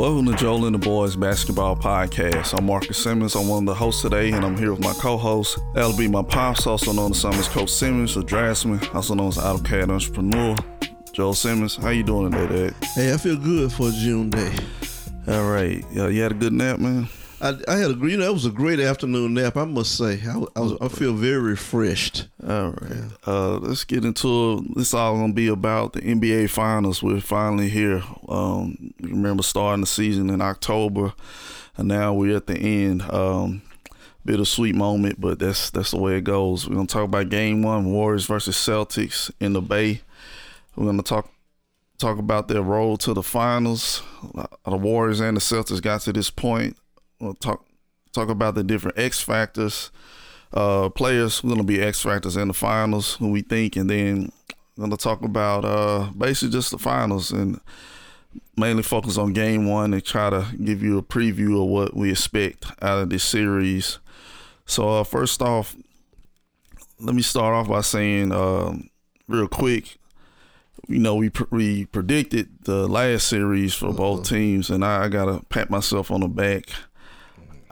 Welcome to Joel and the Boys Basketball Podcast. I'm Marcus Simmons. I'm one of the hosts today, and I'm here with my co-host. That'll be my pops, also known as as Coach Simmons, a draftsman, also known as AutoCAD entrepreneur. Joel Simmons, how you doing today, Dad? Hey, I feel good for June day. All right. Yeah, you had a good nap, man? I, I had a you know it was a great afternoon nap. I must say I, I was I feel very refreshed. All right, yeah. uh, let's get into it. This all gonna be about the NBA Finals. We're finally here. Um, remember starting the season in October, and now we're at the end. Um, bittersweet moment, but that's that's the way it goes. We're gonna talk about Game One, Warriors versus Celtics in the Bay. We're gonna talk talk about their road to the finals. The Warriors and the Celtics got to this point we'll talk talk about the different X factors, uh, players who are gonna be X factors in the finals, who we think, and then we're gonna talk about uh, basically just the finals and mainly focus on game one and try to give you a preview of what we expect out of this series. So uh, first off, let me start off by saying um, real quick. You know, we pr- we predicted the last series for both uh-huh. teams, and I, I gotta pat myself on the back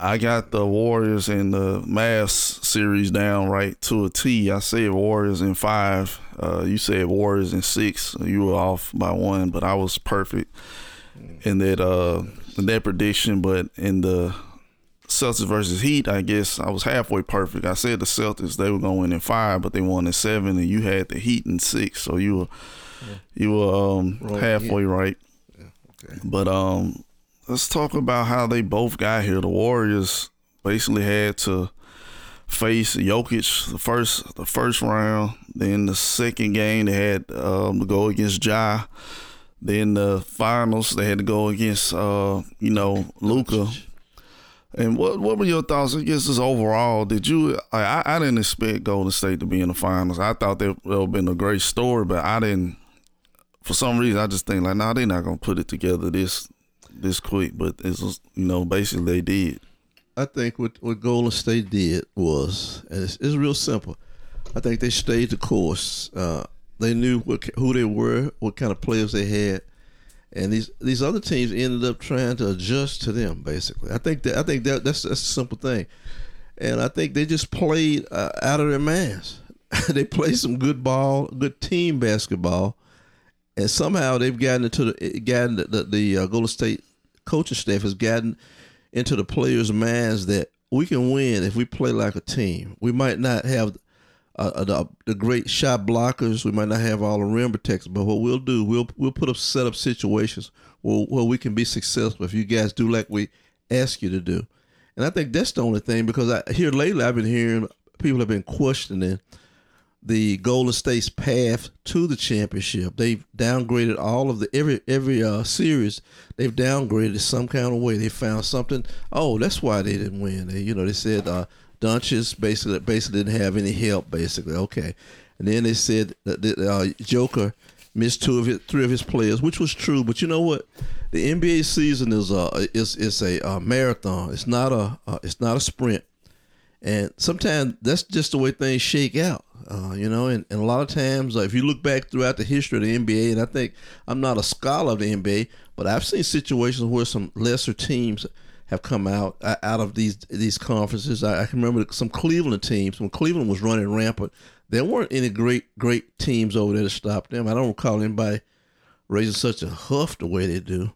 I got the Warriors and the Mavs series down right to a T. I said Warriors in five. Uh, you said Warriors in six. You were off by one, but I was perfect in that uh, in that prediction. But in the Celtics versus Heat, I guess I was halfway perfect. I said the Celtics they were going in five, but they won in seven, and you had the Heat in six. So you were yeah. you were um, halfway right. Yeah. Okay. But um, let's talk about how they both got here. The Warriors basically had to face Jokic the first the first round. Then the second game they had um, to go against Ja. Then the finals they had to go against uh, you know Luka. And what what were your thoughts? I guess just overall, did you? I I didn't expect Golden State to be in the finals. I thought that would have been a great story, but I didn't. For some reason, I just think like, nah, they're not gonna put it together this this quick, but it's you know basically they did. I think what what Golden State did was, and it's, it's real simple. I think they stayed the course. Uh, they knew what, who they were, what kind of players they had, and these these other teams ended up trying to adjust to them. Basically, I think that I think that that's that's a simple thing, and I think they just played uh, out of their minds. they played some good ball, good team basketball, and somehow they've gotten into the gotten the, the, the uh, Golden State coaching staff has gotten into the players' minds that we can win if we play like a team. We might not have uh, uh, the, the, great shot blockers. We might not have all the rim protectors, but what we'll do, we'll we'll put up set up situations where, where we can be successful if you guys do like we ask you to do. And I think that's the only thing because I here lately I've been hearing people have been questioning the Golden State's path to the championship. They've downgraded all of the every every uh, series. They've downgraded some kind of way. They found something. Oh, that's why they didn't win. They, you know, they said uh, Doncic basically basically didn't have any help. Basically, okay. And then they said that the, uh, Joker missed two of his, three of his players, which was true. But you know what? The NBA season is a is is a, a marathon. It's not a uh, it's not a sprint. And sometimes that's just the way things shake out. Uh, you know, and, and a lot of times, uh, if you look back throughout the history of the NBA, and I think I'm not a scholar of the NBA, but I've seen situations where some lesser teams have come out uh, out of these these conferences. I, I can remember some Cleveland teams when Cleveland was running rampant. There weren't any great great teams over there to stop them. I don't recall anybody raising such a huff the way they do.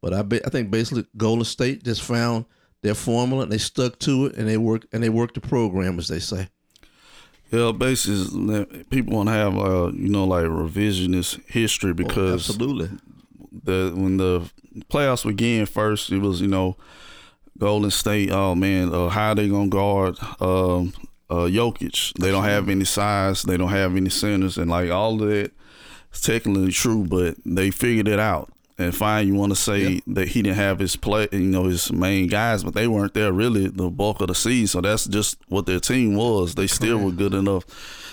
But I be, I think basically Golden State just found their formula and they stuck to it and they work and they worked the program as they say. Yeah, basically, people want to have uh, you know like revisionist history oh, because oh, absolutely the when the playoffs began first, it was you know Golden State. Oh man, uh, how they gonna guard um, uh, Jokic? They don't have any size. They don't have any centers, and like all of that is technically true, but they figured it out. And fine, you want to say yep. that he didn't have his play, you know, his main guys, but they weren't there really the bulk of the season. So that's just what their team was. They still were good enough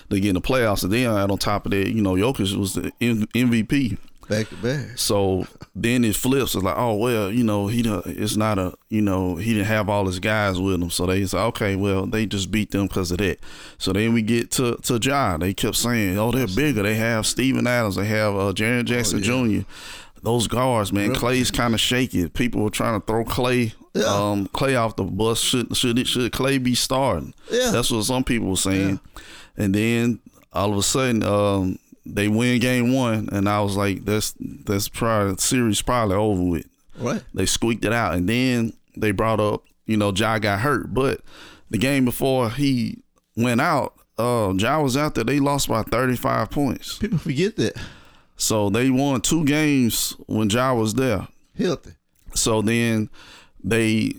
to get in the playoffs. And then on top of that, you know, Jokic was the MVP. Back to back. So then it flips. It's like, oh well, you know, he it's not a, you know, he didn't have all his guys with him. So they say, okay, well, they just beat them because of that. So then we get to to Ja. They kept saying, oh, they're bigger. They have Steven Adams. They have uh, Jaren Jackson oh, yeah. Jr those guards, man. Klay's kind of shaky. People were trying to throw Klay, Yeah. um, Klay off the bus. Should should it should Klay be starting? Yeah. that's what some people were saying. And then all of a sudden, um, they win game one, and I was like, that's that's probably series probably over with. Right. They squeaked it out, and then they brought up, you know, Ja got hurt, but the game before he went out, uh, Ja was out there. They lost by thirty five points, People forget that. So they won two games when Ja was there. Healthy. So then they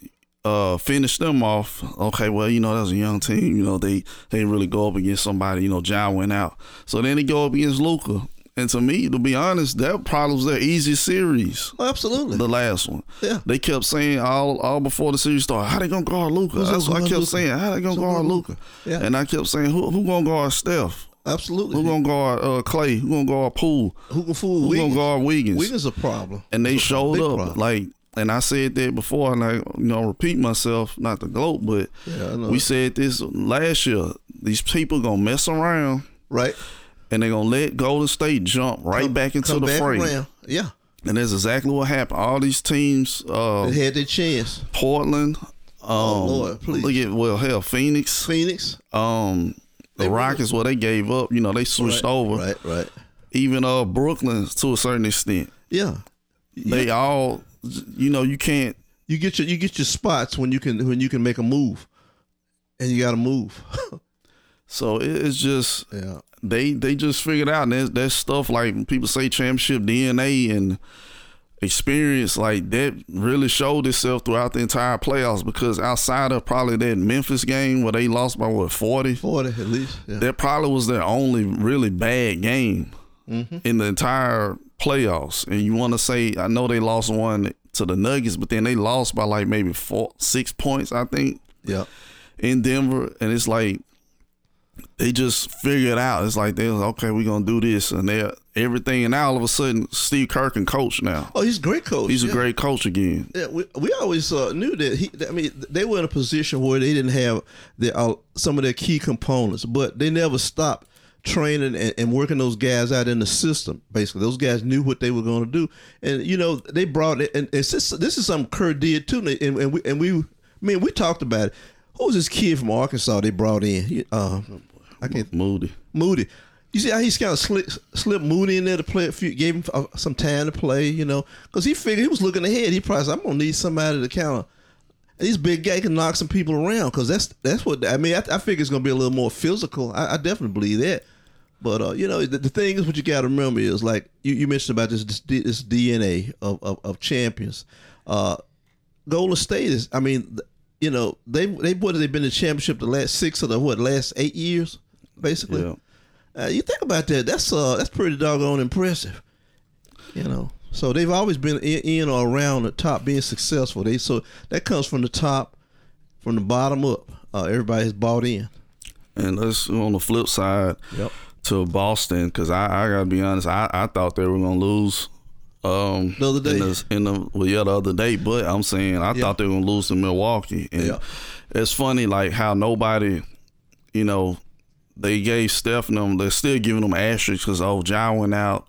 uh finished them off. Okay, well, you know, that was a young team. You know, they they didn't really go up against somebody. You know, Ja went out. So then they go up against Luka. And to me, to be honest, that probably was their easiest series. Oh, absolutely. The last one. Yeah. They kept saying all all before the series started, how they gonna guard Luka? That's what I kept Luka? saying. How they gonna Who's guard Luka? Yeah. And I kept saying, who who gonna guard Steph? Absolutely. Who gonna guard uh, Klay? Who gonna guard Poole? Who can fool Wiggins? gonna guard Wiggins? Wiggins a problem. and they showed up problem. like and I said that before and I you know repeat myself not the gloat but Yeah, we said this last year these people gonna mess around right. and they're gonna let Golden State jump right back into Come the back fray around. Yeah. and that's exactly what happened all these teams uh They had their chance. Portland um Oh, Lord, please. look at well hell Phoenix Phoenix. um the Rockets well they gave up you know they switched right, over Right, right. even uh Brooklyn to a certain extent Yeah. they all you know you can't You get your you get your spots when you can when you can make a move. And you gotta move. so it's just yeah. they they just figured out and there's stuff like people say championship DNA and experience like that really showed itself throughout the entire playoffs because outside of probably that Memphis game where they lost by what 40 Forty at least. Yeah. that probably was their only really bad game Mm-hmm. in the entire playoffs and you want to say I know they lost one to the Nuggets but then they lost by like maybe four six points I think yeah. in Denver, and it's like they just figured out. It's like they was okay, we're gonna do this, and they everything, and now all of a sudden Steve Kerr can coach now. Oh, he's a great coach. He's a great coach again. Yeah, we, we always uh, knew that he. I mean, they were in a position where they didn't have the, uh, some of their key components, but they never stopped training and, and working those guys out in the system. Basically, those guys knew what they were going to do, and you know they brought it. And it's just, this is something Kerr did too. And, and we and we, I mean, we talked about it. Who was this kid from Arkansas they brought in? He- Uh, I can't. Moody. Moody. You see how he's kind of slip, slipped Moody in there to play a few, gave him uh, some time to play, you know, because he figured he was looking ahead. He probably said, I'm gonna need somebody to kind of. These big guy can knock some people around because that's that's what I mean. I, I figure it's gonna be a little more physical. I, I definitely believe that. But uh, you know, the, the thing is, what you got to remember is like you, you mentioned about this this, this DNA of, of, of champions. Uh, Golden State is, I mean, you know, they they what have they been in the championship the last six of the what last eight years, basically. Yeah. Uh, you think about that. That's uh, that's pretty doggone impressive. You know, so they've always been in, in or around the top, being successful. They so that comes from the top, from the bottom up. Uh, everybody has bought in. And let's on the flip side Yep. to Boston because I, I gotta be honest, I, I thought they were gonna lose. Um, The other day. in the, in the well, yeah, the other day, but I'm saying I Yeah. thought they were gonna lose to Milwaukee, and Yeah. it's funny like how nobody, you know, they gave Steph and them. They're still giving them asterisks because oh, Ja went out,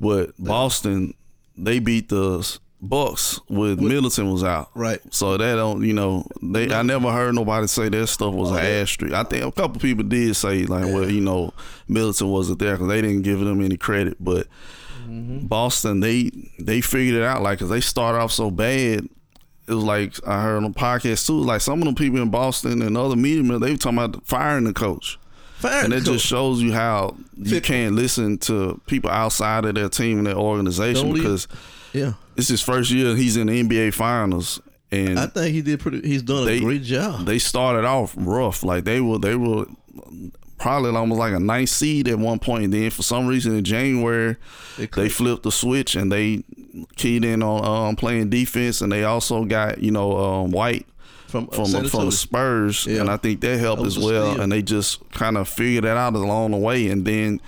but Boston they beat the Bucks with Middleton was out, Right. So that don't you know they I never heard nobody say that stuff was an asterisk. I think a couple people did say like well you know Middleton wasn't there because they didn't give them any credit, but Mm-hmm. Boston they they figured it out like because they started off so bad. It was like I heard on the podcast too. Like some of them people in Boston and other media, they were talking about firing the coach, Fire and it coach. just shows you how you can't listen to people outside of their team and their organization Don't because yeah. it's his first year. He's in the NBA Finals, and I think he did pretty. He's done a They- great job. they started off rough. Like they were they were probably almost like a nice seed at one point. And then for some reason in January They flipped the switch and they keyed in on um, playing defense. And they also got you know um, White from uh, from San from the Spurs, Yeah. and I think that helped That as well. steal. And they just kind of figured that out along the way. And then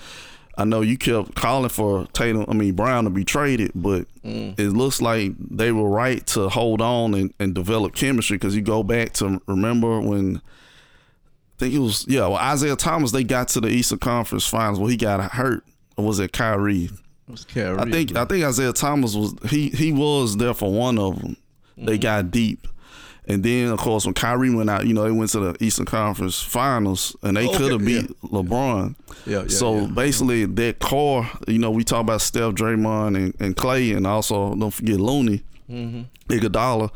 I know you kept calling for Tatum, I mean Brown to be traded, but Mm. it looks like they were right to hold on and, and develop chemistry because you go back to remember when. I think it was yeah. Well, Isaiah Thomas they got to the Eastern Conference Finals. Well, he got hurt. Or was it Kyrie? was Kyrie. I think bro. I think Isaiah Thomas was he he was there for one of them. Mm-hmm. They got deep. And then, of course, when Kyrie went out, you know, they went to the Eastern Conference Finals, and they Okay, could have beat yeah. LeBron. Yeah, yeah, so yeah. basically, that core, you know, we talk about Steph, Draymond, and, and Klay, and also don't forget Looney, Mm-hmm. Iguodala,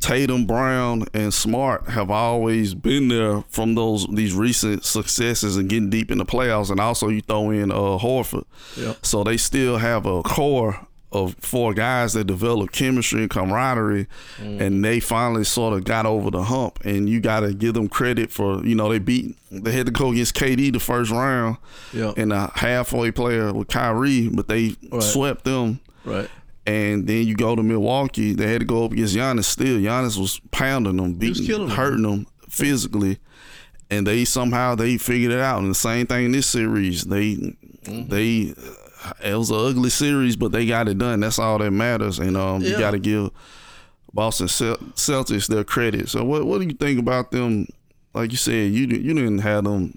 Tatum, Brown, and Smart have always been there from those these recent successes and getting deep in the playoffs. And also, you throw in uh, Horford, Yeah. so they still have a core of four guys that develop chemistry and camaraderie, and they finally sort of got over the hump. And you got to give them credit for you know they beat they had to go against KD the first round, Yeah. and a halfway player with Kyrie, but they Right. swept them. right. And then you go to Milwaukee, they had to go up against Giannis still. Giannis was pounding them, beating, them. hurting them physically. And they somehow they figured it out. And the same thing in this series. They Mm-hmm. they it was an ugly series, but they got it done. That's all that matters. And um, you got to give Boston Celtics their credit. So what what do you think about them? Like you said, you you didn't have them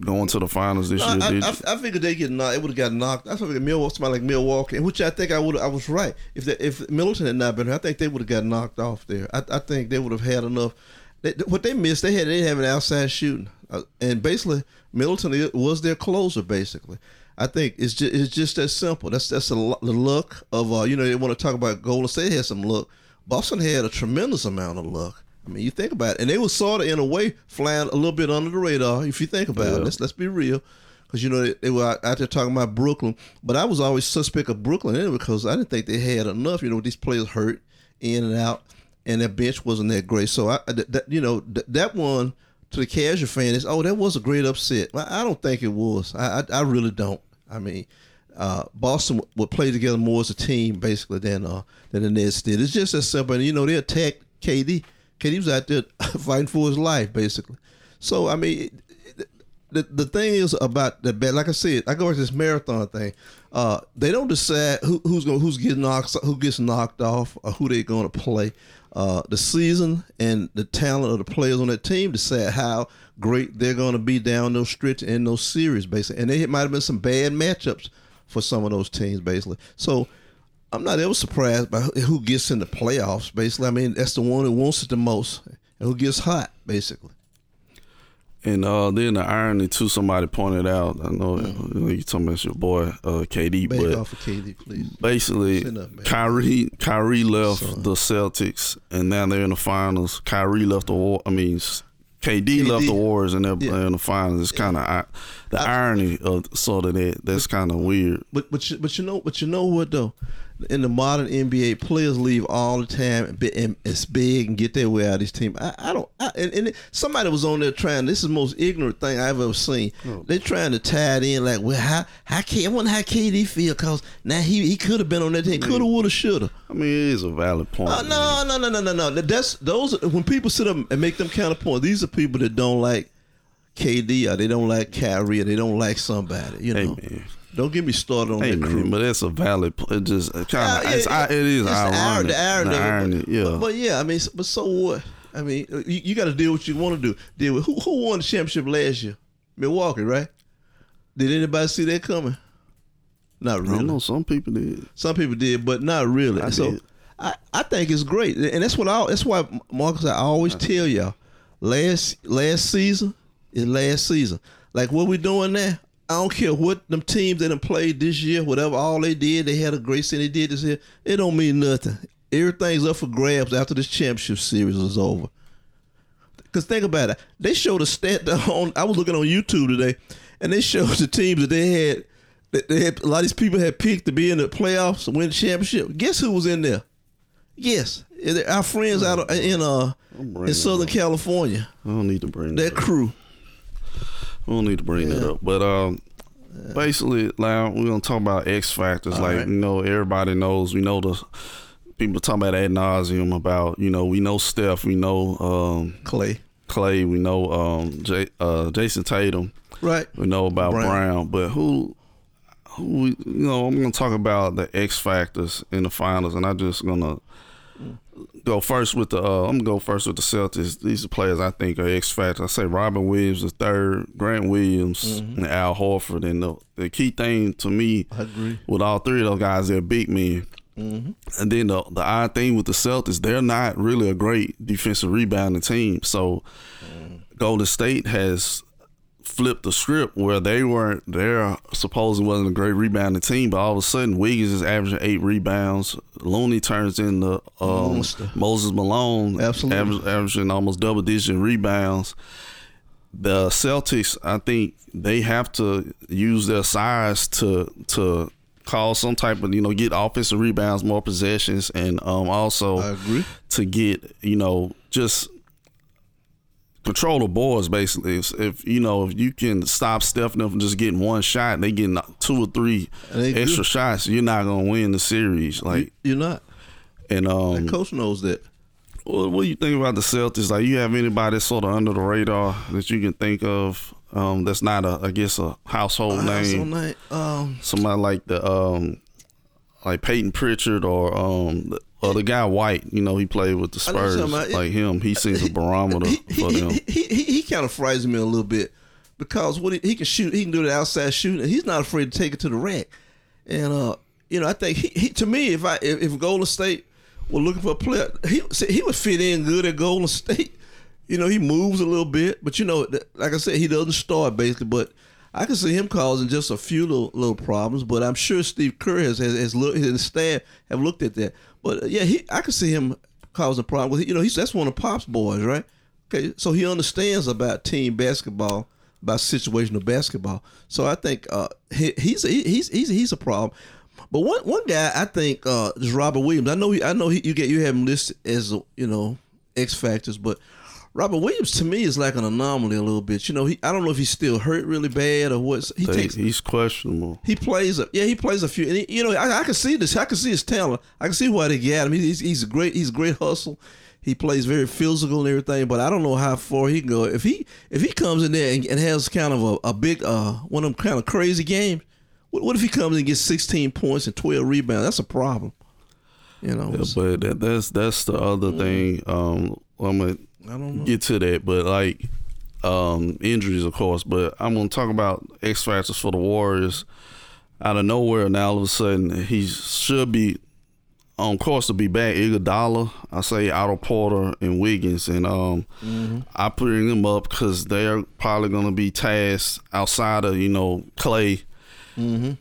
going to the finals this I, year, I, did? I, I figured they get knocked. It would have got knocked. I figured Milwaukee, somebody like Milwaukee, which I think I would. I was right. If they, if Middleton had not been here, I think they would have got knocked off there. I, I think they would have had enough. They, what they missed, they had they didn't have an outside shooting, uh, and basically Middleton was their closer. Basically, I think it's just it's just that simple. That's that's the, lu- the luck of uh, you know they want to talk about Golden State had some luck. Boston had a tremendous amount of luck. I mean, you think about it, and they were sort of in a way flying a little bit under the radar. If you think about it, let's let's be real, because you know they, they were out, there talking about Brooklyn, but I was always suspect of Brooklyn anyway because I didn't think they had enough. You know, these players hurt in and out, and their bench wasn't that great. So I, that, that- you know, th- that one to the casual fan is, oh, that was a great upset. I, I don't think it was. I, I I really don't. I mean. Uh, Boston w- would play together more as a team, basically, than uh, than the Nets did. It's just as simple. And you know, they attacked KD. KD was out there fighting for his life, basically. So I mean, the the thing is about the bet. Like I said, I go to this marathon thing. Uh, they don't decide who, who's going who's getting knocked who gets knocked off or who they're going to play. Uh, the season and the talent of the players on that team decide how great they're going to be down those stretch in those series, basically. And there might have been some bad matchups for some of those teams, basically. So I'm not ever surprised by who- gets in the playoffs. Basically, I mean that's the one who wants it the most and who gets hot, basically. And uh, then the irony too, somebody pointed out. I know you know, you talking about your boy uh, KD, Back but off of KD, please. basically up. Kyrie Kyrie left Son. the Celtics, and now they're in the finals. Kyrie left the war. I mean, s- KD, left the Warriors, and they're Yeah. in the finals. It's kind of the irony of sort of that. That's kind of weird. But but you, but you know but you know what though, in the modern NBA, players leave all the time and, it's big and get their way out of this team. I, I don't. I, and, and somebody was on there trying. This is the most ignorant thing I've ever seen. They're trying to tie it in like, well, how how K, I wonder how KD feel because now he he could have been on that team. Coulda, woulda, shoulda. I mean, it is a valid point. Uh, no, no, no, no, no, no. That's those. When people sit up and make them counterpoint, these are people that don't like KD or they don't like Kyrie or they don't like somebody. You Hey know. man, Don't get me started on hey that crew. but that's a valid. It just kind of yeah, it's, it is the ironic. irony- the irony The irony, but- yeah. But, but yeah, I mean, but so what? I mean, uh, you, you got to deal with what you want to do. Deal with who who won the championship last year? Milwaukee, right? Did anybody see that coming? Not I really. don't know. Some people did. Some people did, but not really. I so did. I, I think it's great, and that's what I that's why Marcus I always tell y'all last last season is last season. Like what we doing now, I don't care what them teams that done played this year, whatever all they did, they had a great season. They did this year. It don't mean nothing. Everything's up for grabs after this championship series is over. Cause think about it, they showed a stat on. I was looking on YouTube today, and they showed the teams that they had. That they had a lot of these people had picked to be in the playoffs, win the championship. Guess who was in there? Yes, our friends out in uh in Southern California. I don't need to bring That that. crew. We don't need to bring that up. But um, basically, like we're gonna talk about X factors. All like right. you know, everybody knows. We know the people talk about ad nauseum about you know we know Steph, we know um, Klay. Klay, we know um, J, uh, Jayson Tatum, Right. we know about Brown. Brown. But who? Who, you know, I'm gonna talk about the X factors in the finals, and I'm just gonna go first with the. Uh, I'm gonna go first with the Celtics. These are players I think are X factor. I say Robert Williams the third, Grant Williams, Mm-hmm. and Al Horford. And the, the key thing to me I agree. with all three of those guys, they're big men. Mm-hmm. And then the the odd thing with the Celtics, they're not really a great defensive rebounding team. So Golden State has flipped the script where they weren't there supposedly wasn't a great rebounding team, but all of a sudden Wiggins is averaging eight rebounds. Looney turns into um, Moses Malone Absolutely. aver- averaging almost double digit rebounds. The Celtics, I think they have to use their size to to cause some type of you know get offensive rebounds, more possessions, and um, also to get you know just control the boards basically. If, if you know if you can stop Steph them from just getting one shot, they getting two or three extra do. shots, you're not gonna win the series. Like You're not. and um, Coach knows that. what, what do you think about the Celtics? Like you have anybody sort of under the radar that you can think of? Um, that's not a I guess a household Uh, name. so night, um, Somebody like the um, like Peyton Pritchard or um, the, or the guy White. You know, he played with the I know what Spurs. about. Like him, he seems a barometer he, for he, them. he, he, he kind of frightens me a little bit because what he, he can shoot, he can do the outside shooting. He's not afraid to take it to the rack. And uh, you know, I think he, he to me, if I if, if Golden State were looking for a player, he see, he would fit in good at Golden State. You know, he moves a little bit, but you know, like I said, he doesn't start basically. But I can see him causing just a few little, little problems. But I'm sure Steve Kerr has has, has looked, his staff have looked at that. But uh, yeah, he I can see him causing problems. You know, he's that's one of Pop's boys, right? Okay, so he understands about team basketball, about situational basketball. So I think uh, he, he's he, he's he's he's a problem. But one one guy I think uh, is Robert Williams. I know he, I know he, you get you have him listed as you know X factors, but Robert Williams to me is like an anomaly a little bit. You know, he I don't know if he's still hurt really bad or what. He They- takes he's questionable. he plays a yeah he plays a few and he, you know I, I can see this I can see his talent I can see why they got him he's, he's a great he's a great hustle he plays very physical and everything but I don't know how far he can go if he if he comes in there and, and has kind of a, a big uh one of them kind of crazy games what, what if he comes and gets 16 points and 12 rebounds that's a problem you know Yeah, but that, that's that's the other Mm. thing. Um, I'm gonna I don't know get to that, but like um, injuries, of course. But I'm gonna talk about X factors for the Warriors. Out of nowhere, now all of a sudden he should be on course to be back. Iguodala, I say Otto Porter and Wiggins, and um, I bring them up because they're probably gonna be tasked outside of you know Klay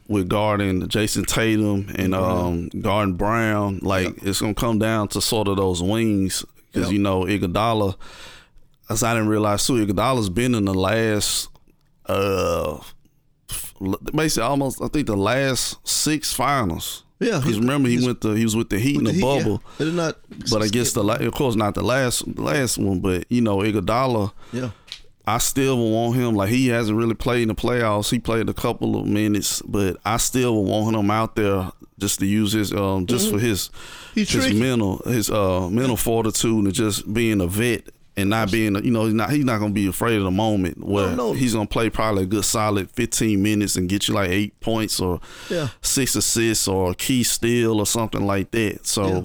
with guarding Jayson Tatum and um, guarding Brown. Like it's gonna come down to sort of those wings because Yep. you know Iguodala. As I didn't realize too, Iguodala's been in the last, uh, basically almost I think the last six finals. Yeah, because remember he went to he was with the Heat in the, Heat, yeah. bubble. They're not But I guess the of course not the last the last one, but you know Iguodala. yeah I still will want him. Like he hasn't really played in the playoffs. He played a couple of minutes, but I still will want him out there just to use his um just for his Mm-hmm. He's his tricky. mental his uh mental fortitude and just being a vet and not being you know he's not he's not gonna be afraid of the moment where no. he's gonna play probably a good solid 15 minutes and get you like eight points or Yeah. six assists or a key steal or something like that. So. Yeah.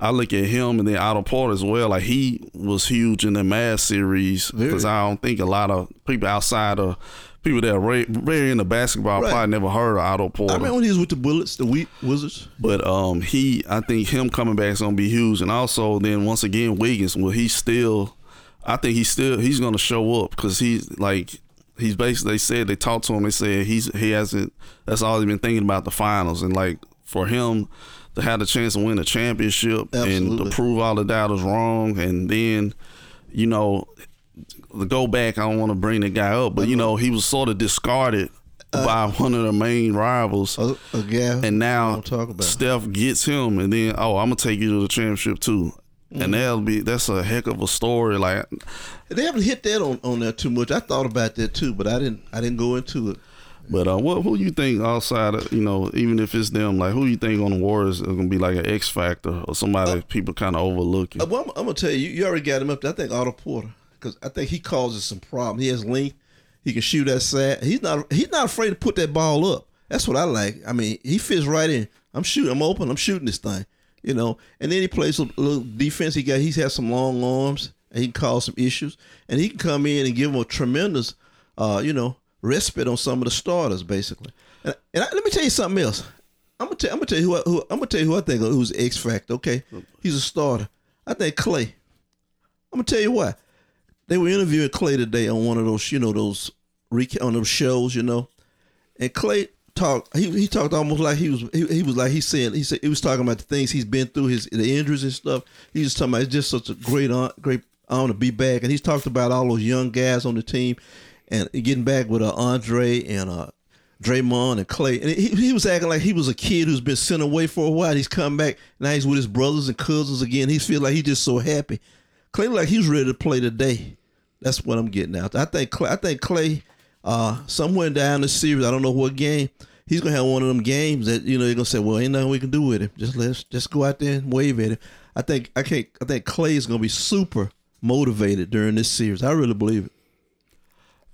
I look at him and then Otto Porter as well. Like he was huge in the Mavs series because I don't think a lot of people outside of people that are very, very into basketball Right. probably never heard of Otto Porter. I remember when he was with the Bullets the Wheat Wizards But um, he, I think him coming back is gonna be huge, and also then once again Wiggins, well, he's still, I think he's still he's gonna show up because he's like he's basically they said they talked to him, they said he's he hasn't that's all he's been thinking about the finals, and like for him to have the chance to win a championship and to prove all the doubters wrong, and then you know to go back, I don't want to bring the guy up, but you know he was sort of discarded. by one of the main rivals, guy and now Don't talk about. Steph gets him, and then oh, I'm gonna take you to the championship too, Mm. and that'll be that's a heck of a story. Like They haven't hit that on, on there too much. I thought about that too, but I didn't. I didn't go into it. But uh, what who you think outside of you know even if it's them like who you think on the Warriors is gonna be like an X factor or somebody people kind of overlooking? Uh, well, I'm, I'm gonna tell you, you already got him up there. I think Otto Porter because I think he causes some problems. He has length. He can shoot that side. He's not. He's not afraid to put that ball up. That's what I like. I mean, he fits right in. I'm shooting. I'm open. I'm shooting this thing. you know. And then he plays a little defense. He got he's had some long arms and he can cause some issues. And he can come in and give them a tremendous, uh, you know, respite on some of the starters, basically. And, and I, let me tell you something else. I'm gonna tell, I'm gonna tell you who, I, who I'm gonna tell you who I think who's X factor. Okay, he's a starter. I think Klay. I'm gonna tell you why. They were interviewing Klay today on one of those, you know, those on those shows, you know, and Klay talked. He he talked almost like he was he, he was like he said he said he was talking about the things he's been through, his the injuries and stuff. He was talking about it's just such a great uh, great honor to be back, and he's talked about all those young guys on the team, and getting back with uh, Andre and uh, Draymond and Klay. And he, he was acting like he was a kid who's been sent away for a while. He's come back now. He's with his brothers and cousins again. He feel like he's just so happy. Klay like he's ready to play today. That's what I'm getting out. I think Klay, I think Klay uh, somewhere down the series, I don't know what game, he's gonna have one of them games that you know they're gonna say, "Well, ain't nothing we can do with him. Just let's just go out there and wave at him." I think I can't. I think Klay is gonna be super motivated during this series. I really believe it.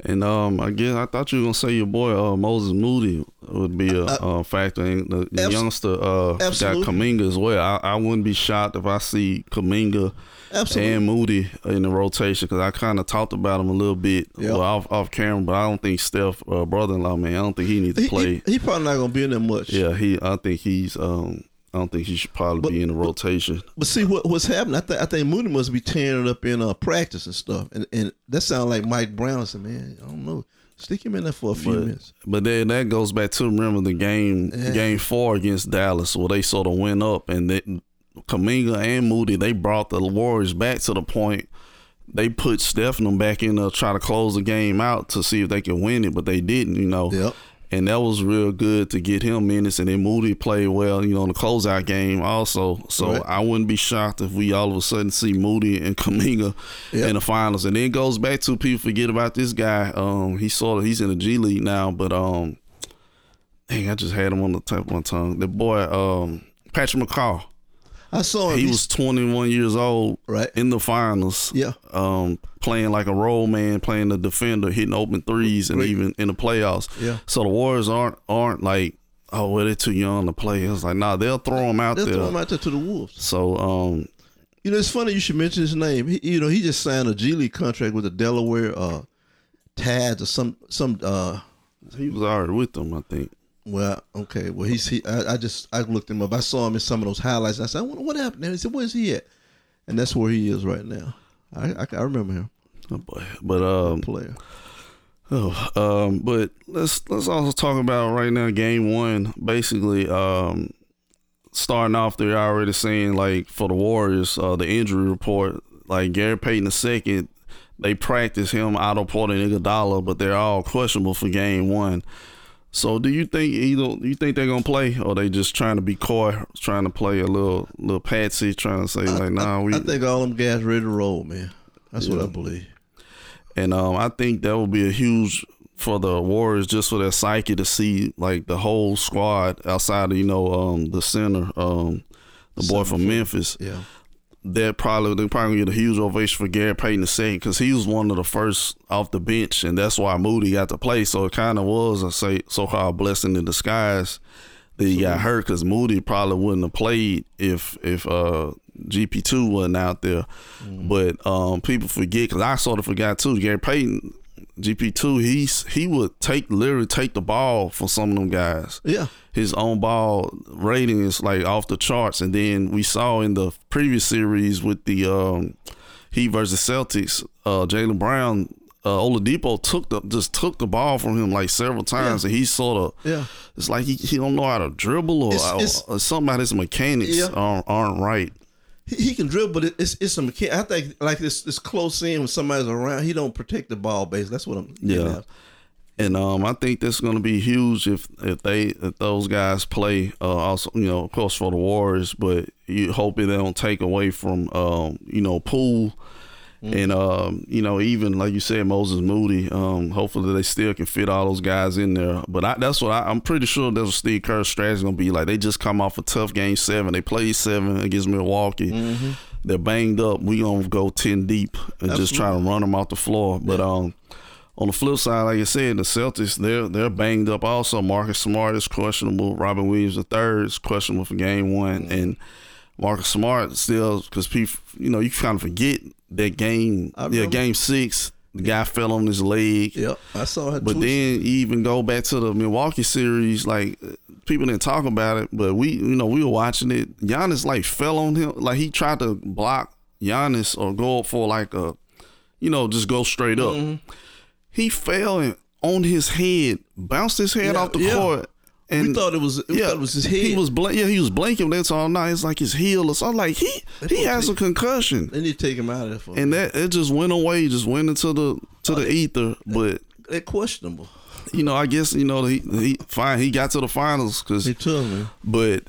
And um, again, I thought you were gonna say your boy uh, Moses Moody would be a uh, uh, factor. in the, the abs- youngster uh, got Kuminga as well. I, I, wouldn't be shocked if I see Kuminga Absolutely. and Moody in the rotation because I kind of talked about him a little bit yep. well, off off camera. But I don't think Steph, uh, brother-in-law, man, I don't think he needs to play. He, he, he, probably not gonna be in there much. Yeah, he. I think he's um, I don't think he should probably but, be in the rotation. But, but see what what's happening? I think I think Moody must be tearing it up in uh, practice and stuff. And and that sounds like Mike Brown. said, man, I don't know. Stick him in there for a few but, minutes. But then that goes back to remember the game yeah. game four against Dallas where they sort of went up and they, Kuminga and Moody they brought the Warriors back to the point they put Steph and them back in to try to close the game out to see if they could win it, but they didn't, you know. Yep and that was real good to get him minutes. And then Moody played well, you know, in the closeout game also. So right. I wouldn't be shocked if we all of a sudden see Moody and Kuminga yep. in the finals. And then it goes back to people forget about this guy. Um, he's sort of he's in the G League now, but um, dang, I just had him on the tip of my tongue. The boy, um, Patrick McCaw. I saw him. He was 21 years old, right in the finals. Yeah, um, playing like a role man, playing the defender, hitting open threes, and Great. even in the playoffs. Yeah. So the Warriors aren't aren't like, oh, well, they're too young to play. It's like, nah, they'll throw him out they'll there. Throw him out there to the wolves. So, um, you know, it's funny you should mention his name. He, you know, he just signed a G League contract with the Delaware uh, Tads or some some. uh He was already with them, I think. Well, okay. Well, he's he. I, I, just I looked him up. I saw him in some of those highlights. I said, "What, what happened?" there? he said, "Where's he at?" And that's where he is right now. I I, I remember him. Oh boy, but um, player. Oh, um, but let's let's also talk about right now. Game one, basically, um, starting off, they're already saying like for the Warriors, uh, the injury report, like Gary Payton the second, they practice him, Otto Porter, and Iguodala, but they're all questionable for game one. So do you think either you think they're gonna play or they just trying to be coy, trying to play a little little patsy, trying to say like, nah, we. I think all them guys ready to roll, man. That's yeah. what I believe. And um, I think that will be a huge for the Warriors just for their psyche to see like the whole squad outside of you know um, the center, um, the boy from Memphis. Yeah that probably they probably get a huge ovation for Gary Payton the second because he was one of the first off the bench, and that's why Moody got to play. So it kind of was a say so called blessing in disguise that he got hurt because Moody probably wouldn't have played if if uh, GP two wasn't out there. Mm. But um, people forget because I sort of forgot too. Gary Payton GP two, he's he would take literally take the ball for some of them guys. Yeah, his own ball rating is like off the charts. And then we saw in the previous series with the um, Heat versus Celtics, uh, Jaylen Brown, uh, Oladipo took the just took the ball from him like several times, yeah. and he sort of yeah. It's like he, he don't know how to dribble or, it's, it's, or something about his mechanics yeah. aren't, aren't right he, he can dribble, but it's it's a mechanic. I think like this this close in when somebody's around, he don't protect the ball base. That's what I'm. Yeah. And um, I think that's going to be huge if if they if those guys play. Uh, also, you know, of course for the Warriors, but you hoping they don't take away from um, you know, Poole Mm-hmm. And um, you know, even like you said, Moses Moody. Um, hopefully they still can fit all those guys in there. But I, that's what I, am pretty sure that's what Steve Kerr's strategy gonna be. Like they just come off a tough game seven. They played seven against Milwaukee. Mm-hmm. They're banged up. We gonna go ten deep and Absolutely. just try to run them off the floor. But um, on the flip side, like I said, the Celtics they're they're banged up also. Marcus Smart is questionable. Robert Williams III is questionable for game one, mm-hmm. and Marcus Smart still because people, you know, you kind of forget that game. Yeah, game six, the guy fell on his leg. Yep, I saw her. But then you even go back to the Milwaukee series, like people didn't talk about it, but we, you know, we were watching it. Giannis like fell on him, like he tried to block Giannis or go up for like a, you know, just go straight up. Mm-hmm. He fell on his head, bounced his head Yeah, off the yeah. court, and we thought it was. We yeah, thought it was his head. He was bl- yeah, he was blinking. That's all night. It's like his heel or something. Like he he has a concussion, They need to take him out of there for. and that it just went away, just went into the to the uh, ether. But they're questionable. you know, I guess you know he, he fine. He got to the finals because, They told me. but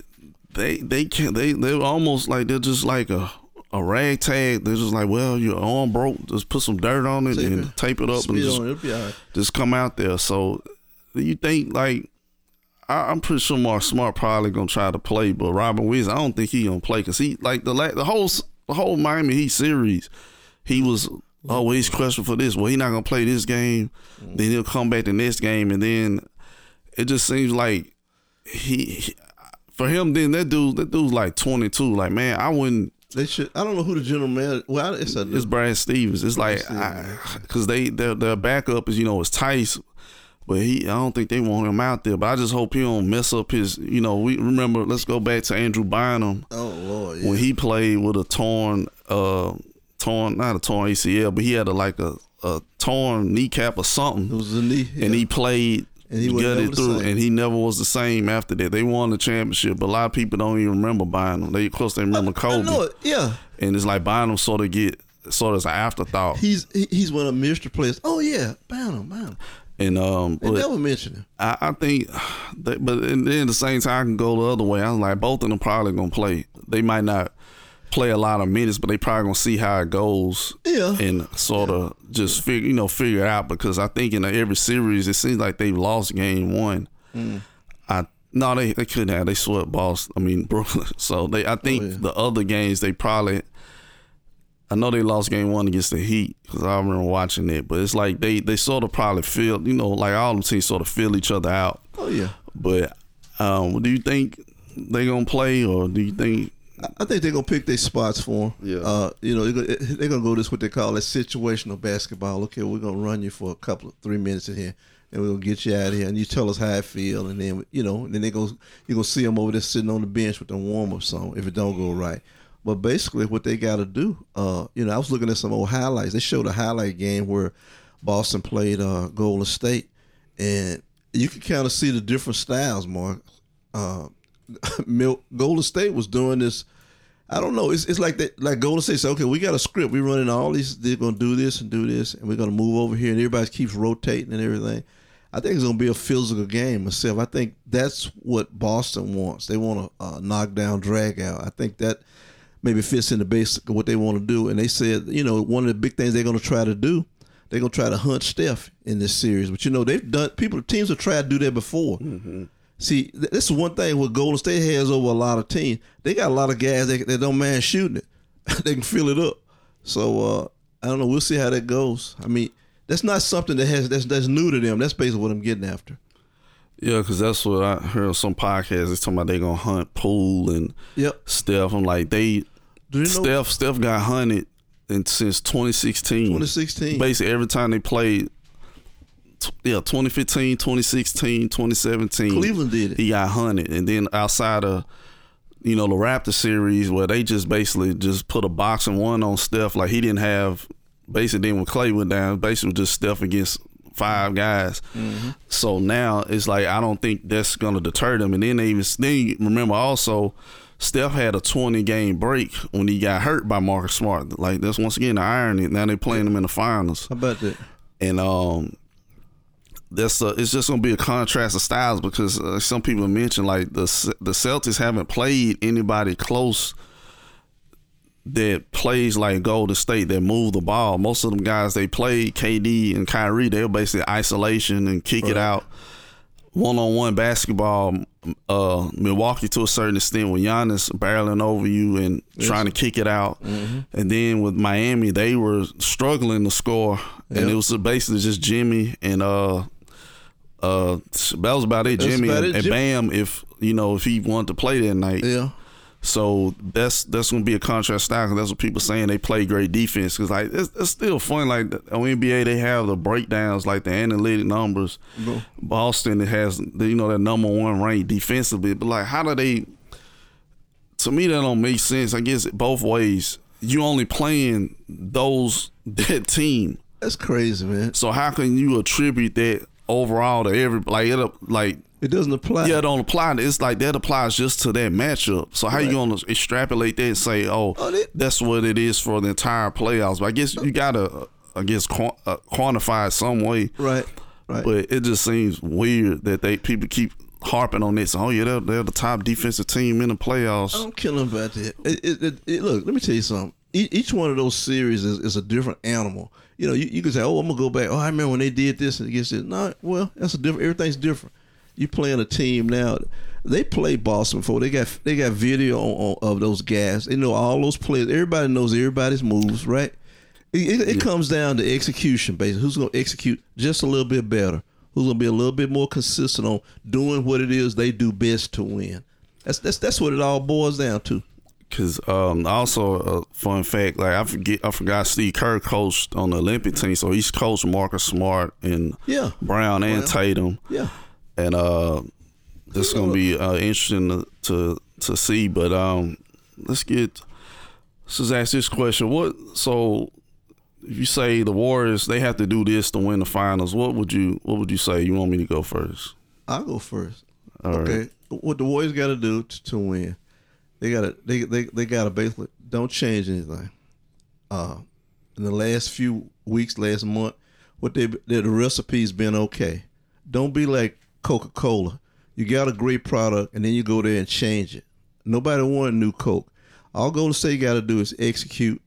they they can't. They they're almost like they're just like a a ragtag. They're just like, well, your arm broke. Just put some dirt on it Tape and it. tape it up and just on it. It'll be all right. just come out there. So you think like I, I'm pretty sure Mark Smart probably gonna try to play, but Robert Williams, I don't think he gonna play because he like the la- the whole the whole Miami Heat series, he was always questioned for this. Well, he not gonna play this game, then he'll come back the next game, and then it just seems like he, he- for him then that dude that dude's like 22. Like man, I wouldn't. They should. I don't know who the general manager. Well, it's a. It's Brad Stevens. It's like because they their, their backup is you know is Theis, but he I don't think they want him out there. But I just hope he don't mess up his. You know we remember. Let's go back to Andrew Bynum oh Lord, yeah. when he played with a torn uh torn not a torn ACL, but he had a like a a torn kneecap or something. it was the knee, and he played. And he to was get never it through, and he never was the same after that. They won the championship, but a lot of people don't even remember Bynum. They, of course, they remember I Kobe, know it. Yeah, and it's like Bynum sort of get sort of as an afterthought. he's he's one of the mystery players. Oh yeah, Bynum, bam. And um, They but never mention him. I, I think, that, but and then at the same time, I can go the other way. I'm like, both of them probably gonna play. They might not play a lot of minutes, but they probably gonna see how it goes. Yeah. And sort of just figure, you know, figure it out because I think in every series, it seems like they've lost game one. Mm. I no, they they couldn't have. They swept Boston. I mean Brooklyn. So they, I think Oh, yeah. the other games they probably. I know they lost game one against the Heat because I remember watching it, but it's like they they sort of probably feel, you know, like all them teams sort of feel each other out. Oh yeah. But um, do you think they gonna play, or do you think? I- I think they're gonna pick their spots for them. Yeah. Uh, you know, they're gonna, they're gonna go this what they call a situational basketball. Okay, we're gonna run you for a couple of three minutes in here, and we're gonna get you out of here, and you tell us how it feel, and then you know, then they go, you're gonna see them over there sitting on the bench with the warm up song if it don't go right. But basically, what they got to do, uh, you know, I was looking at some old highlights. They showed a highlight game where Boston played uh, Golden State, and you can kind of see the different styles, Mark. Uh, Golden State was doing this. I don't know. It's, it's like that. Like Golden State said, okay, we got a script. We're running all these. They're gonna do this and do this, and we're gonna move over here, and everybody keeps rotating and everything. I think it's gonna be a physical game myself. I think that's what Boston wants. They want a uh, knockdown, drag out. I think that maybe fits in the basic of what they want to do. And they said, you know, one of the big things they're gonna try to do, they're gonna try to hunt Steph in this series. But you know, they've done people teams have tried to do that before. See, th- this is one thing what Golden State has over a lot of teams. They got a lot of guys that, that don't mind shooting it. they can fill it up. So uh, I don't know. We'll see how that goes. I mean, that's not something that has that's that's new to them. That's basically what I'm getting after. Yeah, because that's what I heard on some podcasts. They talking about they're gonna hunt Poole and Yep. Steph. I'm like, they Do you know Steph Steph got hunted and since 2016. 2016? Basically, every time they played, t- yeah, 2015, 2016, 2017. Cleveland did it. He got hunted, and then outside of you know the Raptor series where they just basically just put a box-and-one on Steph, like he didn't have. Basically, then when Klay went down, basically just Steph against five guys. So now it's like I don't think that's gonna deter them. And then they even then remember also. Steph had a 20 game break when he got hurt by Marcus Smart. Like that's once again the irony. Now they playing him in the finals, How about that? and um, that's uh, it's just gonna be a contrast of styles because uh, some people mentioned like the the Celtics haven't played anybody close that plays like Golden State that move the ball. Most of them guys they played KD and Kyrie, they're basically isolation and kick it out. One on one basketball, uh, Milwaukee to a certain extent with Giannis barreling over you and trying to kick it out. And then with Miami, they were struggling to score. And it was basically just Jimmy and uh uh that was about it. That's Jimmy about and, it. and Jim- Bam if you know if he wanted to play that night. Yeah. So that's that's gonna be a contrast style that's what people saying they play great defense. Because like it's, it's, still fun. Like on NBA, they have the breakdowns, like the analytic numbers. Mm-hmm. Boston has the, you know that number one ranked defensively, but like how do they? To me, that don't make sense. I guess both ways. You only playing those that team. That's crazy, man. So how can you attribute that overall to every like it like it doesn't apply. Yeah, it don't apply. It's like that applies just to that matchup. So how right. you gonna extrapolate that and say, oh, oh that, that's what it is for the entire playoffs? But I guess you gotta, I guess, uh, quantify it some way. Right. Right. But it just seems weird that they people keep harping on this. Oh yeah, they're, they're the top defensive team in the playoffs. I don't them about that. It, it, it, look, let me tell you something. Each one of those series is, is a different animal. You know, you, you can say, "Oh, I'm gonna go back." Oh, I remember when they did this and against it. No, well, that's a different. Everything's different you playing a team now. They play Boston before. They got they got video on, on, of those guys. They know all those players. Everybody knows everybody's moves, right? It, it, it comes down to execution, basically. Who's going to execute just a little bit better? Who's going to be a little bit more consistent on doing what it is they do best to win? That's that's that's what it all boils down to. Cause um, also a fun fact, like I forget, I forgot Steve Kerr coached on the Olympic team, so he's coached Marcus Smart and yeah. Brown and Brown. Tatum. Yeah and uh, this is gonna be uh, interesting to, to, to see. But um, let's get let's just ask this question: What so? If you say the Warriors, they have to do this to win the finals. What would you What would you say? You want me to go first? I'll go first. All okay. Right. What the Warriors got to do to win? They got to they they they got to basically don't change anything. Uh, in the last few weeks, last month, what they the recipe's been okay. Don't be like Coca Cola. You got a great product and then you go there and change it. Nobody want new Coke. All Golden State got to do is execute,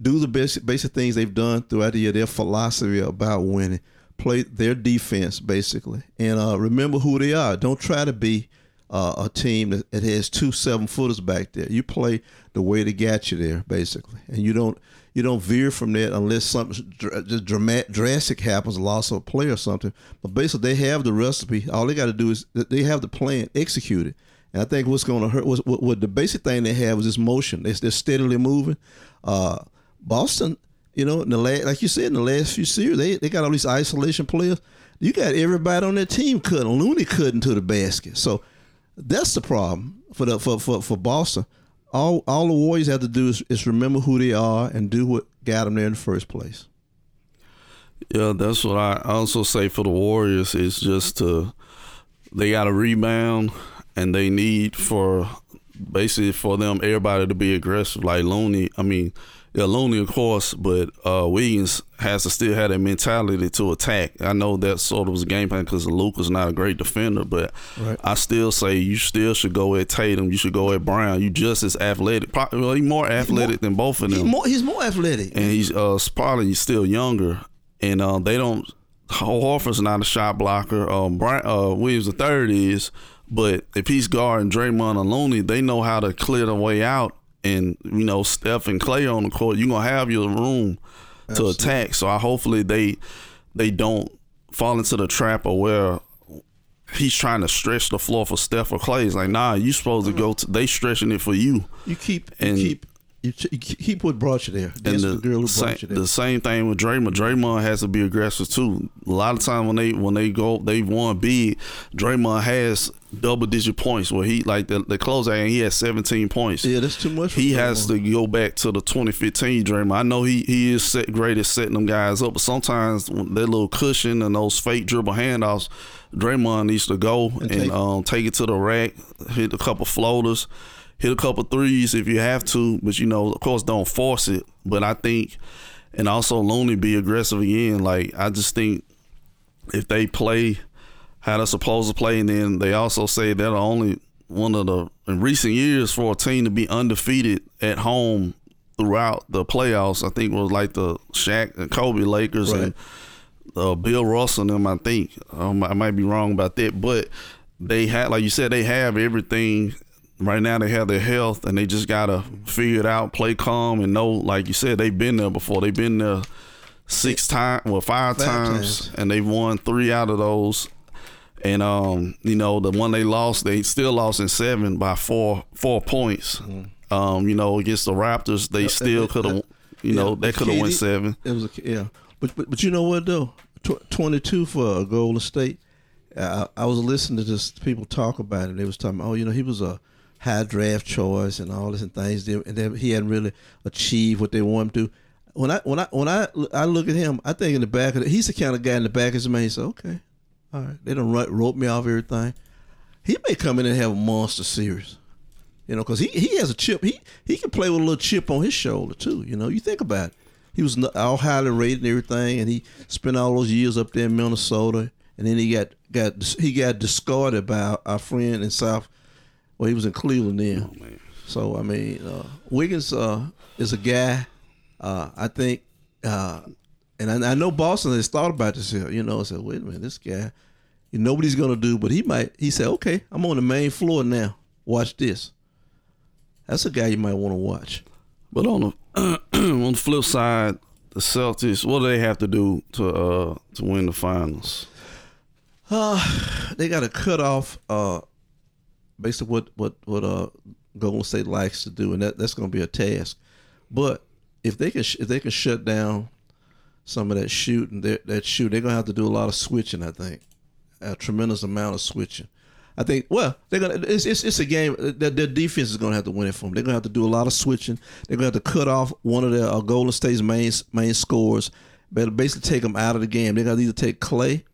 do the basic basic things they've done throughout the year. Their philosophy about winning, play their defense basically, and uh, remember who they are. Don't try to be uh, a team that has two seven footers back there. You play the way they got you there basically, and you don't you don't veer from that unless something just dramatic, drastic happens, a loss of a player or something. But basically, they have the recipe. All they got to do is they have the plan, execute it. And I think what's going to hurt, what, what, what, the basic thing they have is this motion. They're, they're steadily moving. Uh, Boston, you know, in the last, like you said, in the last few series, they, they got all these isolation players. You got everybody on their team cutting. Looney cutting to the basket. So that's the problem for the for, for, for Boston all all the Warriors have to do is, is remember who they are and do what got them there in the first place. Yeah, that's what I also say for the Warriors is just to they got to rebound and they need for basically for them everybody to be aggressive like Looney. I mean, yeah, Looney, of course, but uh, Wiggins has to still have that mentality to attack. I know that sort of was a game plan because Luka's not a great defender, but right. I still say you still should go at Tatum. You should go at Brown. You just as athletic. Probably well, he's more athletic he's more, than both of them. He's more, he's more athletic, and he's uh, probably still younger. And uh, they don't. Horford's not a shot blocker. Um, Brian, uh, Williams the third is, but if he's guarding Draymond and Looney, they know how to clear the way out and you know Steph and Klay on the court, you're gonna have your room Absolutely. to attack. So I hopefully they they don't fall into the trap of where he's trying to stretch the floor for Steph or Klay. It's like, nah, you supposed to mm-hmm. go. To, they stretching it for you. You keep and you keep you, keep what brought you there. That's and the, the girl who same, you there. The same thing with Draymond. Draymond has to be aggressive too. A lot of times when they when they go they won big, Draymond has double digit points where he like the, the closeout and he has 17 points. Yeah, that's too much. he has to go back to the 2015 Draymond. I know he he is set, great at setting them guys up, but sometimes that little cushion and those fake dribble handoffs, Draymond needs to go and, and take, um, take it to the rack, hit a couple floaters hit a couple threes if you have to, but you know, of course, don't force it. But I think, and also Looney be aggressive again. Like I just think if they play how they're supposed to play, and then they also say they're the only one of the in recent years for a team to be undefeated at home throughout the playoffs. I think was like the Shaq and Kobe Lakers right. and uh, Bill Russell and them. I think um, I might be wrong about that, but they had, like you said, they have everything right now they have their health and they just gotta figure it out, play calm, and know, like you said, they've been there before. They've been there six times, well, five, five times, times, and they've won three out of those. And um, you know, the one they lost, they still lost in seven by four four points. Mm-hmm. Um, you know, against the Raptors, they still could have, you know, they could have won seven. It was a, yeah, but, but but you know what though, Tw- twenty two for Golden State. I, I was listening to this people talk about it. They was talking, oh, you know, he was a high draft choice and all this and things, and then he hadn't really achieved what they want him to. When I when I when I I look at him, I think in the back of the, he's the kind of guy in the back of his mind. He said, okay, all right, they don't rope me off everything. He may come in and have a monster series, you know, because he, he has a chip. He he can play with a little chip on his shoulder too. You know, you think about it. He was all highly rated and everything, and he spent all those years up there in Minnesota, and then he got got he got discarded by our friend in South. Well, he was in Cleveland then. Oh, so I mean, uh, Wiggins uh, is a guy. Uh, I think uh, and I, I, know Boston has thought about this here. You know, I said, wait a minute, this guy, nobody's gonna do, but he might. He said, okay, I'm on the main floor now. Watch this. That's a guy you might want to watch. But on the on the flip side, the Celtics, what do they have to do to uh to win the finals? Uh, they got to cut off uh, basically what what what uh Golden State likes to do, and that that's going to be a task. But if they can if they can shut down some of that shooting. That, that shoot, they're gonna have to do a lot of switching. I think a tremendous amount of switching. I think. Well, they're gonna. It's it's, it's a game. Their, their defense is gonna have to win it for them. They're gonna have to do a lot of switching. They're gonna have to cut off one of their uh, Golden State's main main scores. But basically take them out of the game. They're gonna either take Klay,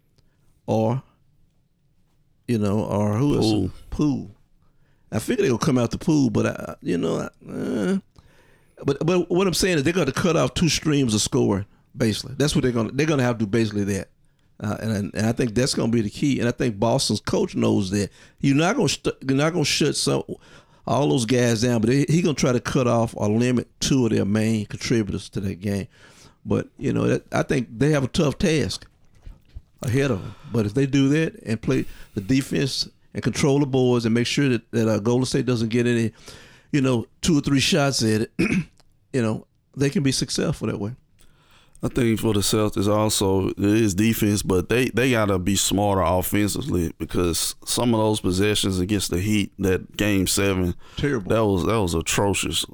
or you know, or who is Poole. I figure they'll come out the pool, but I, you know, uh, but but what I'm saying is they're going to cut off two streams of scoring basically. That's what they're gonna they're gonna have to do basically that. Uh, and and I think that's going to be the key. And I think Boston's coach knows that you're not going to you're not going to shut some all those guys down, but he's going to try to cut off or limit two of their main contributors to that game. But you know, that, I think they have a tough task ahead of them. But if they do that and play the defense and control the boards and make sure that that uh, Golden State doesn't get any, you know, two or three shots at it, you know, they can be successful that way. I think for the Celtics also it is defense, but they, they gotta be smarter offensively because some of those possessions against the Heat, that game seven, terrible. That was that was atrocious.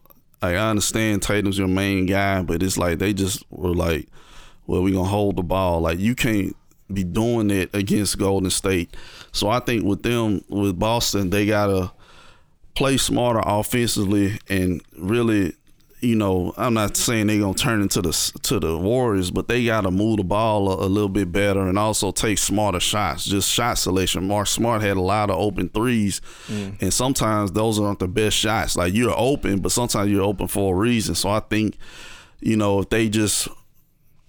Like, I understand Tatum's your main guy, but it's like they just were like, well, we gonna hold the ball. Like you can't be doing it against Golden State. So I think with them, with Boston, they gotta play smarter offensively and really you know, I'm not saying they're gonna turn into the to the Warriors, but they gotta move the ball a, a, little bit better and also take smarter shots. Just shot selection. Mark Smart had a lot of open threes, mm. and sometimes those aren't the best shots. Like you're open, but sometimes you're open for a reason. So I think, you know, if they just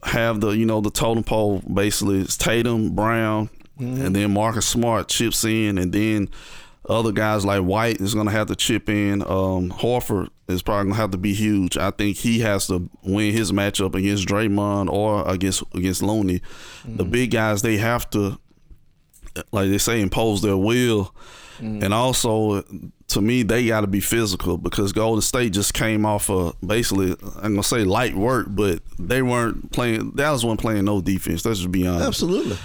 have the you know the totem pole basically it's Tatum, Brown, mm. and then Marcus Smart chips in, and then other guys like White is going to have to chip in. Um, Horford is probably going to have to be huge. I think he has to win his matchup against Draymond or against against Looney. Mm-hmm. The big guys they have to, like they say, impose their will, mm-hmm. and also to me they got to be physical because Golden State just came off of basically I'm gonna say light work, but they weren't playing. Dallas wasn't playing no defense. Let's just be honest. Absolutely.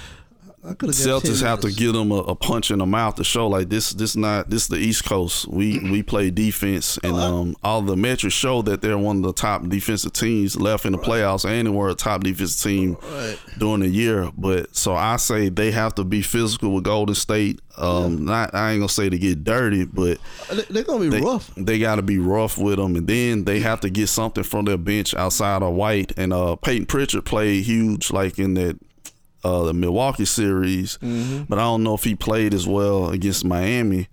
Celtics have to give them a, a, punch in the mouth to show like this. This not this is the East Coast. We we play defense, and oh, um, all the metrics show that they're one of the top defensive teams left in the playoffs, and they were a top defensive team right. during the year. But so I say they have to be physical with Golden State. Um, yeah. not I ain't gonna say to get dirty, but they're gonna be they, rough. They got to be rough with them, and then they have to get something from their bench outside of White and uh, Payton Pritchard played huge, like in that uh, the Milwaukee series, mm-hmm. but I don't know if he played as well against Miami.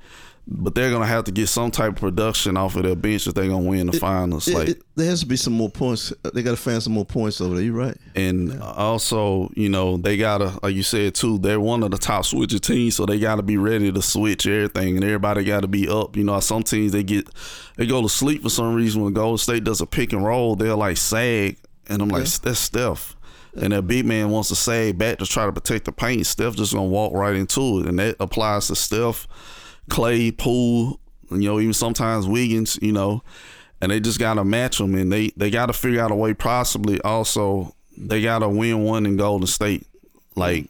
But they're gonna have to get some type of production off of their bench if they're gonna win the it, finals. It, like it, there has to be some more points. They gotta find some more points over there. You're right. And yeah. also, you know, they gotta, like you said too, they're one of the top switcher teams, so they gotta be ready to switch everything, and everybody gotta be up. You know, some teams they get they go to sleep for some reason when Golden State does a pick and roll, they're like sag, and I'm like, yeah. that's Steph and that big man wants to save back to try to protect the paint, Steph just gonna walk right into it, and that applies to Steph, Klay, Poole, you know, even sometimes Wiggins, you know, and they just gotta match them, and they they gotta figure out a way. Possibly also, they gotta win one in Golden State. Like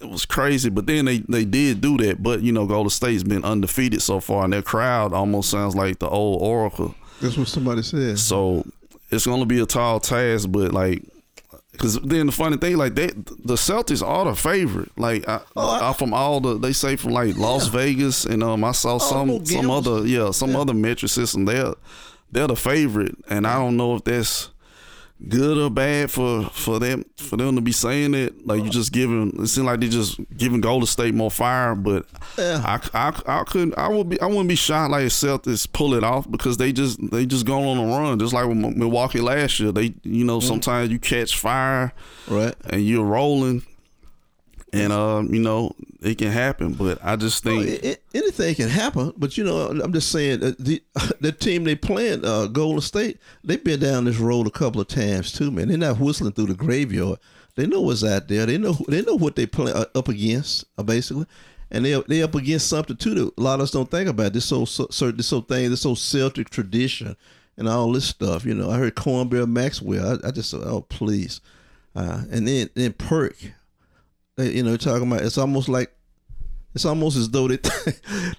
it was crazy. But then they they did do that. But you know, Golden State's been undefeated so far, and their crowd almost sounds like the old Oracle. That's what somebody said. So it's gonna be a tall task, but like. Cause then the funny thing, like they, the Celtics are the favorite. Like I, Oh, I- I- from all the, they say from like Las Vegas, and um, I saw no some some other yeah some Yeah. other metric system. They're they're the favorite, and I don't know if that's good or bad for for them for them to be saying it. Like you just giving it seems like they just giving Golden State more fire, but Yeah. I, I, I couldn't I would be I wouldn't be shocked like Celtics pull it off because they just they just going on a run just like with Milwaukee last year. They you know mm-hmm. sometimes you catch fire right. and you're rolling. And um, you know it can happen, but I just think Well, it, anything can happen, but you know, I'm just saying that the the team they playing, uh, Golden State, they've been down this road a couple of times too, man. They're not whistling through the graveyard. They know what's out there. They know they know what they play uh, up against, uh, basically, and they they up against something too that a lot of us don't think about. This so, so certain this so thing, this so Celtic tradition, and all this stuff. You know, I heard Cornbread Maxwell. I, I just said, oh please, uh, and then then Perk. You know, talking about it's almost like it's almost as though they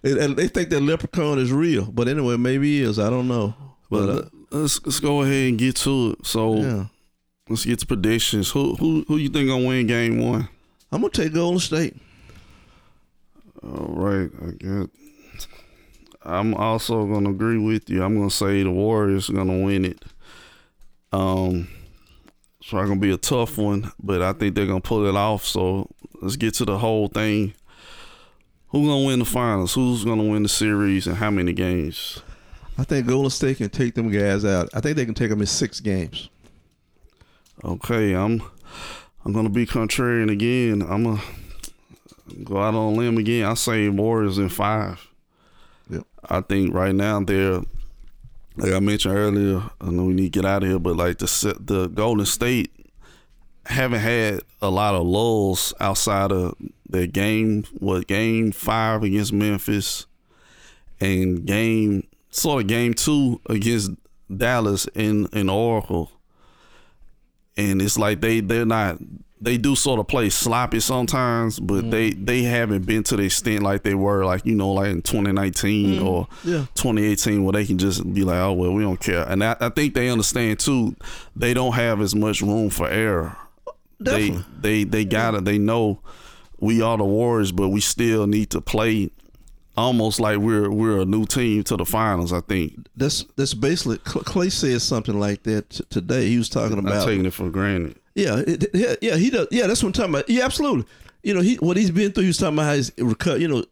they, they think that leprechaun is real, but anyway, maybe he is. I don't know. but But uh, let's let's go ahead and get to it. So yeah, let's get to predictions. Who who who you think gonna win game one? I'm gonna take Golden State. All right, I get. I'm also gonna agree with you. I'm gonna say the Warriors are gonna win it. Um, it's probably gonna be a tough one, but I think they're gonna pull it off. So let's get to the whole thing. Who's gonna win the finals? Who's gonna win the series, and how many games? I think Golden State can take them guys out. I think they can take them in six games. Okay, I'm I'm gonna be contrarian again. I'm gonna go out on a limb again. I say Warriors in five. Yep. I think right now they're like I mentioned earlier. I know we need to get out of here, but like the the Golden State haven't had a lot of lulls outside of their game. What game five against Memphis and game sort of game two against Dallas in in Oracle and it's like they they're not they do sort of play sloppy sometimes, but they mm. they haven't been to the extent like they were like you know like in 2019 mm. or Yeah. 2018 where they can just be like oh well we don't care, and I, I think they understand too they don't have as much room for error. Definitely. They they they got it. They know we are the Warriors, but we still need to play almost like we're we're a new team to the finals. I think That's that's basically Klay said something like that t- today. He was talking not about taking it for granted. Yeah, yeah, yeah, he does. Yeah, that's what I'm talking about. Yeah, absolutely. You know, he what he's been through. He was talking about how he's you know,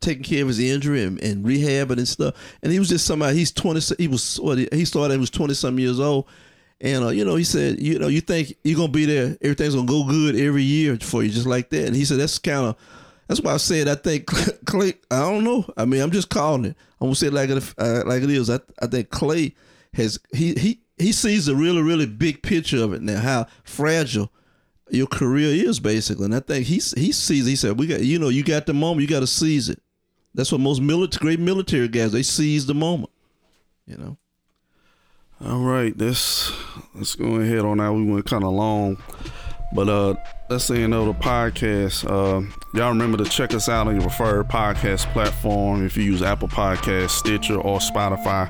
taking care of his injury and, and rehabbing and stuff. And he was just somebody. He's twenty. He was what he started. He was twenty some years old. And uh, you know, he said, you know, you think you're gonna be there, everything's gonna go good every year for you, just like that. And he said that's kind of that's why I said I think Klay. I don't know. I mean, I'm just calling it. I'm gonna say it like it uh, like it is. I I think Klay has he he he sees the really really big picture of it now. How fragile your career is basically, and I think he he sees. He said we got you know you got the moment, you got to seize it. That's what most military great military guys they seize the moment. You know. All right, let's let's go ahead on that. We went kind of long, but uh, let's say another podcast. Uh, y'all remember to check us out on your preferred podcast platform. If you use Apple Podcasts, Stitcher, or Spotify,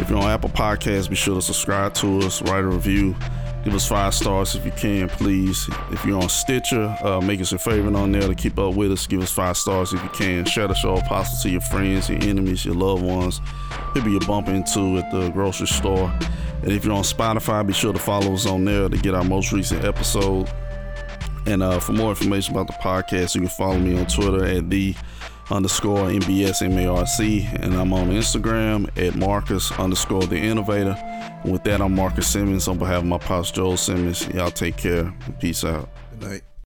if you're on Apple Podcasts, be sure to subscribe to us, write a review, give us five stars if you can, please. If you're on Stitcher, uh, make us a favorite on there to keep up with us. Give us five stars if you can. Share the show possible to your friends, your enemies, your loved ones people you bump into at the grocery store. And if you're on Spotify, be sure to follow us on there to get our most recent episode. And uh, for more information about the podcast, you can follow me on Twitter at the underscore MBS MARC. And I'm on Instagram at Marcus underscore the innovator. With that, I'm Marcus Simmons on behalf of my pops Joel Simmons. Y'all take care. Peace out. Good night.